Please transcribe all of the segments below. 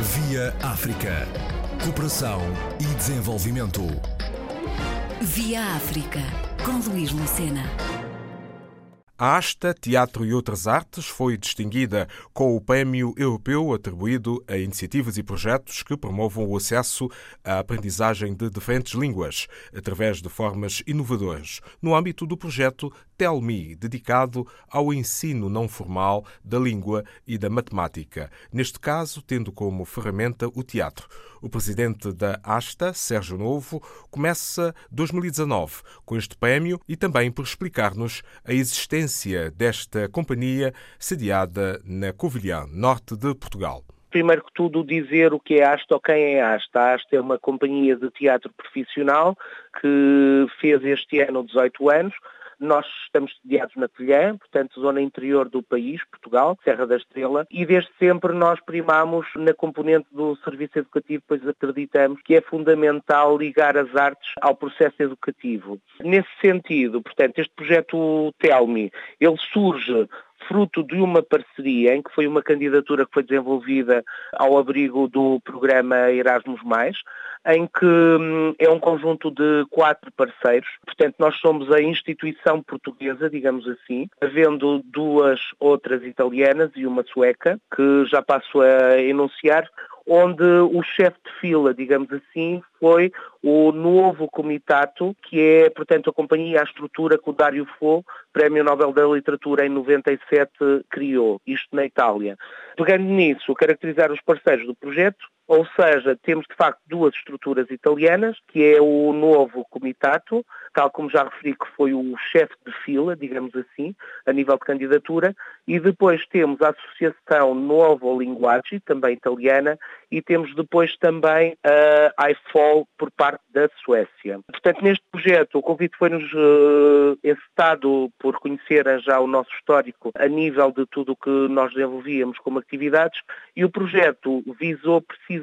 Via África. Cooperação e desenvolvimento. Via África, com Luís Lucena. A Asta Teatro e Outras Artes foi distinguida com o Prémio Europeu atribuído a iniciativas e projetos que promovam o acesso à aprendizagem de diferentes línguas, através de formas inovadoras, no âmbito do projeto Tell Me, dedicado ao ensino não formal da língua e da matemática, neste caso tendo como ferramenta o teatro. O presidente da Asta, Sérgio Novo, começa 2019 com este prémio e também por explicar-nos a existência desta companhia sediada na Covilhã, norte de Portugal primeiro que tudo dizer o que é Asta ou quem é Asta. A Asta é uma companhia de teatro profissional que fez este ano 18 anos, nós estamos sediados na Telhã, portanto, zona interior do país, Portugal, Serra da Estrela, e desde sempre nós primamos na componente do serviço educativo, pois acreditamos que é fundamental ligar as artes ao processo educativo. Nesse sentido, portanto, este projeto Telmi, ele surge fruto de uma parceria em que foi uma candidatura que foi desenvolvida ao abrigo do programa Erasmus+, em que hum, é um conjunto de quatro parceiros. Portanto, nós somos a instituição portuguesa, digamos assim, havendo duas outras italianas e uma sueca, que já passo a enunciar, onde o chefe de fila, digamos assim, foi o novo comitato, que é, portanto, a companhia, a estrutura que o Dario Fo, Prémio Nobel da Literatura em 97, criou, isto na Itália. Pegando nisso, caracterizar os parceiros do projeto, ou seja, temos de facto duas estruturas italianas, que é o novo comitato, tal como já referi que foi o chefe de fila, digamos assim, a nível de candidatura, e depois temos a Associação Novo Linguaggi, também italiana, e temos depois também a IFOL por parte da Suécia. Portanto, neste projeto, o convite foi-nos uh, encetado por conhecer já o nosso histórico a nível de tudo o que nós desenvolvíamos como atividades, e o projeto visou precisamente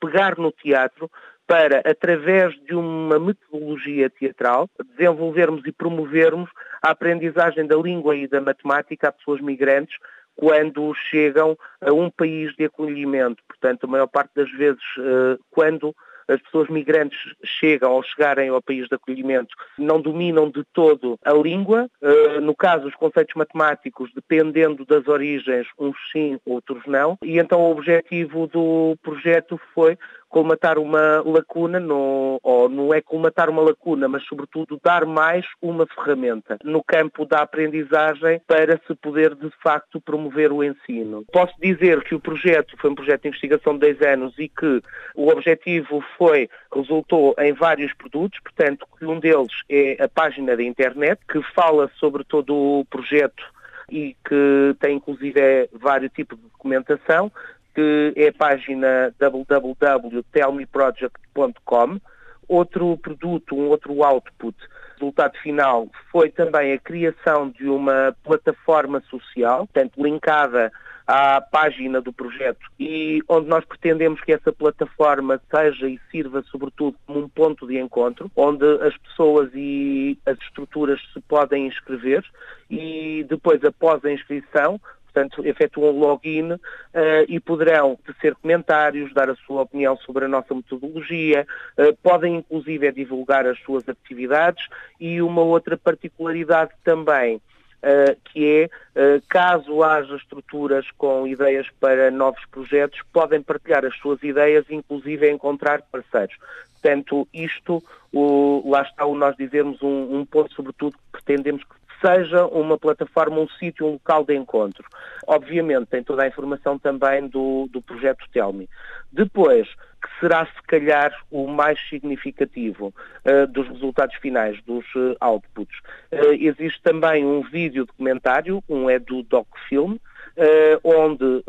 pegar no teatro para, através de uma metodologia teatral, desenvolvermos e promovermos a aprendizagem da língua e da matemática a pessoas migrantes quando chegam a um país de acolhimento. Portanto, a maior parte das vezes, eh, quando as pessoas migrantes chegam ou chegarem ao país de acolhimento, não dominam de todo a língua. Eh, no caso, os conceitos matemáticos, dependendo das origens, uns sim, outros não. E então o objetivo do projeto foi colmatar uma lacuna, no, ou não é colmatar uma lacuna, mas sobretudo dar mais uma ferramenta no campo da aprendizagem para se poder de facto promover o ensino. Posso dizer que o projeto foi um projeto de investigação de 10 anos e que o objetivo foi, resultou em vários produtos, portanto, um deles é a página da internet que fala sobre todo o projeto e que tem inclusive é, vários tipos de documentação que é a página www.telmeproject.com. Outro produto, um outro output, resultado final, foi também a criação de uma plataforma social, portanto, linkada à página do projeto e onde nós pretendemos que essa plataforma seja e sirva sobretudo como um ponto de encontro, onde as pessoas e as estruturas se podem inscrever e depois após a inscrição portanto, efetuam login uh, e poderão tecer comentários, dar a sua opinião sobre a nossa metodologia, uh, podem inclusive divulgar as suas atividades e uma outra particularidade também Uh, que é, uh, caso haja estruturas com ideias para novos projetos, podem partilhar as suas ideias, inclusive encontrar parceiros. Portanto, isto, o, lá está o nós dizermos um, um ponto, sobretudo, que pretendemos que seja uma plataforma, um sítio, um local de encontro. Obviamente tem toda a informação também do, do projeto Telmi. Depois, que será se calhar o mais significativo uh, dos resultados finais, dos uh, outputs. Uh, existe também um vídeo documentário, um é do DocFilm, onde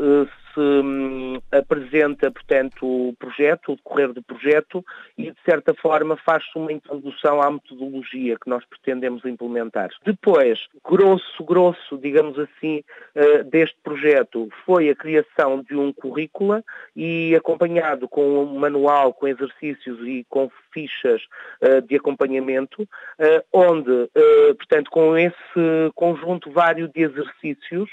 se hum, apresenta, portanto, o projeto, o decorrer do projeto e, de certa forma, faz-se uma introdução à metodologia que nós pretendemos implementar. Depois, grosso, grosso, digamos assim, uh, deste projeto foi a criação de um currículo e acompanhado com um manual, com exercícios e com fichas de acompanhamento, onde, portanto, com esse conjunto vário de exercícios,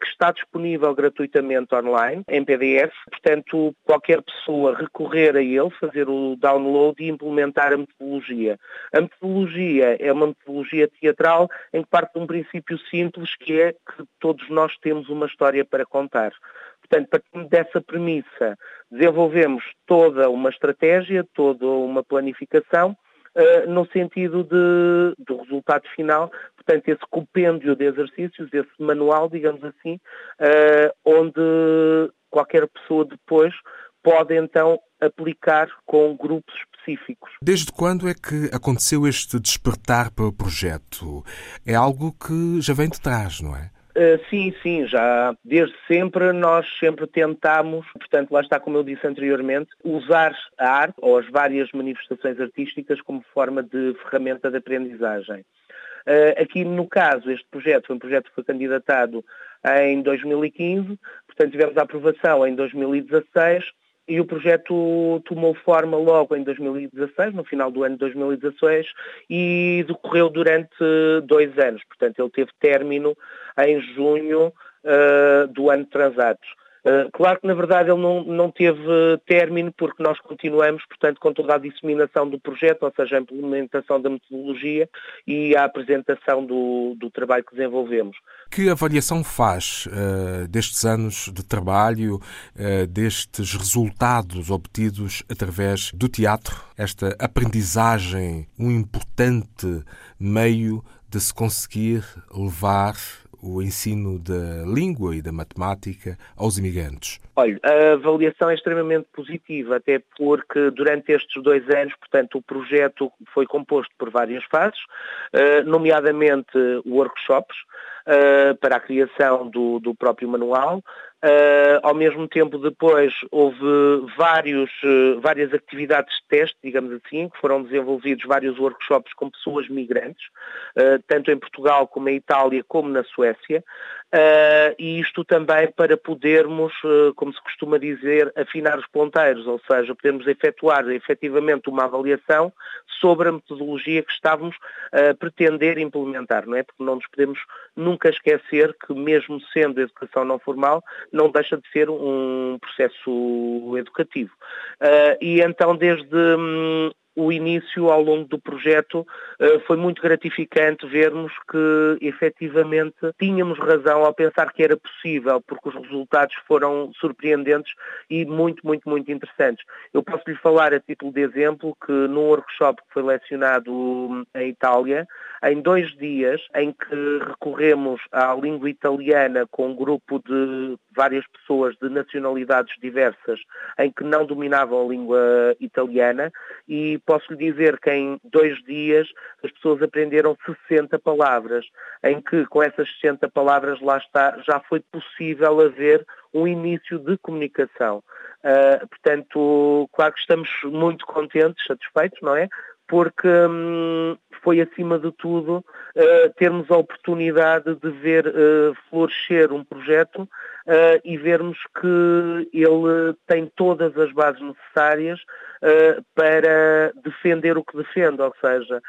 que está disponível gratuitamente online, em PDF. Portanto, qualquer pessoa recorrer a ele, fazer o download e implementar a metodologia. A metodologia é uma metodologia teatral em que parte de um princípio simples que é que todos nós temos uma história para contar. Portanto, partindo dessa premissa, desenvolvemos toda uma estratégia, toda uma planificação uh, no sentido de, do resultado final, portanto, esse compêndio de exercícios, esse manual, digamos assim, uh, onde qualquer pessoa depois pode então aplicar com grupos específicos. Desde quando é que aconteceu este despertar para o projeto? É algo que já vem de trás, não é? Uh, sim, sim, já desde sempre nós sempre tentamos, portanto lá está como eu disse anteriormente, usar a arte ou as várias manifestações artísticas como forma de ferramenta de aprendizagem. Uh, aqui no caso, este projeto foi um projeto que foi candidatado em 2015, portanto tivemos a aprovação em 2016 e o projeto tomou forma logo em 2016, no final do ano de 2016, e decorreu durante dois anos. Portanto, ele teve término em junho uh, do ano transatos. Uh, claro que, na verdade, ele não, não teve término porque nós continuamos, portanto, com toda a disseminação do projeto, ou seja, a implementação da metodologia e a apresentação do, do trabalho que desenvolvemos. Que avaliação faz uh, destes anos de trabalho, uh, destes resultados obtidos através do teatro, esta aprendizagem, um importante meio de se conseguir levar o ensino da língua e da matemática aos imigrantes? Olha, a avaliação é extremamente positiva, até porque durante estes dois anos, portanto, o projeto foi composto por várias fases, eh, nomeadamente workshops eh, para a criação do, do próprio manual, Uh, ao mesmo tempo, depois, houve vários, uh, várias atividades de teste, digamos assim, que foram desenvolvidos vários workshops com pessoas migrantes, uh, tanto em Portugal como em Itália, como na Suécia, e isto também para podermos, como se costuma dizer, afinar os ponteiros, ou seja, podermos efetuar efetivamente uma avaliação sobre a metodologia que estávamos a pretender implementar, não é? Porque não nos podemos nunca esquecer que, mesmo sendo educação não formal, não deixa de ser um processo educativo. Uh, e então, desde hum, o início ao longo do projeto eh, foi muito gratificante vermos que efetivamente tínhamos razão ao pensar que era possível, porque os resultados foram surpreendentes e muito, muito, muito interessantes. Eu posso lhe falar a título de exemplo que num workshop que foi lecionado hum, em Itália, em dois dias em que recorremos à língua italiana com um grupo de várias pessoas de nacionalidades diversas em que não dominavam a língua italiana e posso lhe dizer que em dois dias as pessoas aprenderam 60 palavras, em que com essas 60 palavras lá está, já foi possível haver um início de comunicação. Uh, portanto, claro que estamos muito contentes, satisfeitos, não é? Porque hum, foi, acima de tudo, uh, termos a oportunidade de ver uh, florescer um projeto uh, e vermos que ele tem todas as bases necessárias para defender o que defende, ou seja,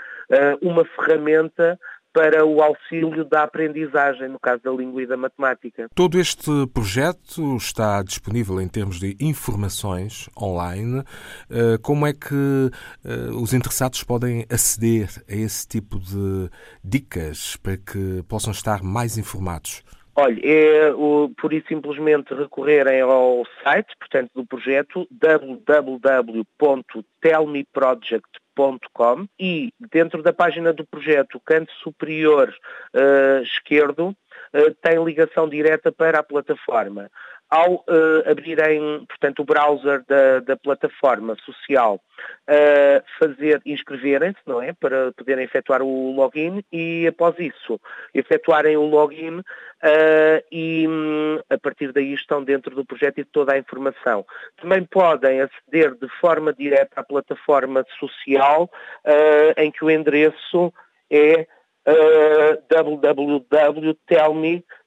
uma ferramenta para o auxílio da aprendizagem, no caso da língua e da matemática. Todo este projeto está disponível em termos de informações online. Eh, como é que eh, os interessados podem aceder a esse tipo de dicas para que possam estar mais informados? Olha, é o, por isso simplesmente recorrerem ao site, portanto, do projeto www.telmeproject.com e dentro da página do projeto, canto superior uh, esquerdo, uh, tem ligação direta para a plataforma ao uh, abrirem, portanto, o browser da, da plataforma social, uh, fazer, inscreverem-se, não é, para poderem efetuar o login e, após isso, efetuarem o login uh, e, um, a partir daí, estão dentro do projeto e de toda a informação. Também podem aceder de forma direta à plataforma social, em que o endereço é uh, www.tellmesocial.com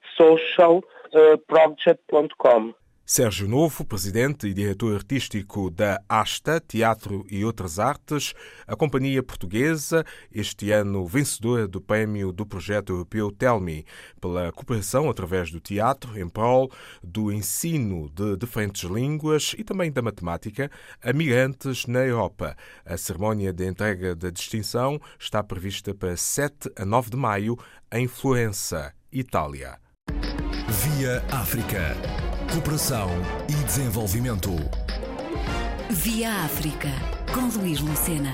project.com. Sérgio Novo, presidente e diretor artístico da ASTA, Teatro e Outras Artes, a companhia portuguesa, este ano vencedora do prémio do projeto europeu Telmi, pela cooperação através do teatro em prol do ensino de diferentes línguas e também da matemática a migrantes na Europa. A cerimónia de entrega da distinção está prevista para 7 a 9 de maio em Florença, Itália. Via África. Cooperação e desenvolvimento. Via África, com Luís Lucena.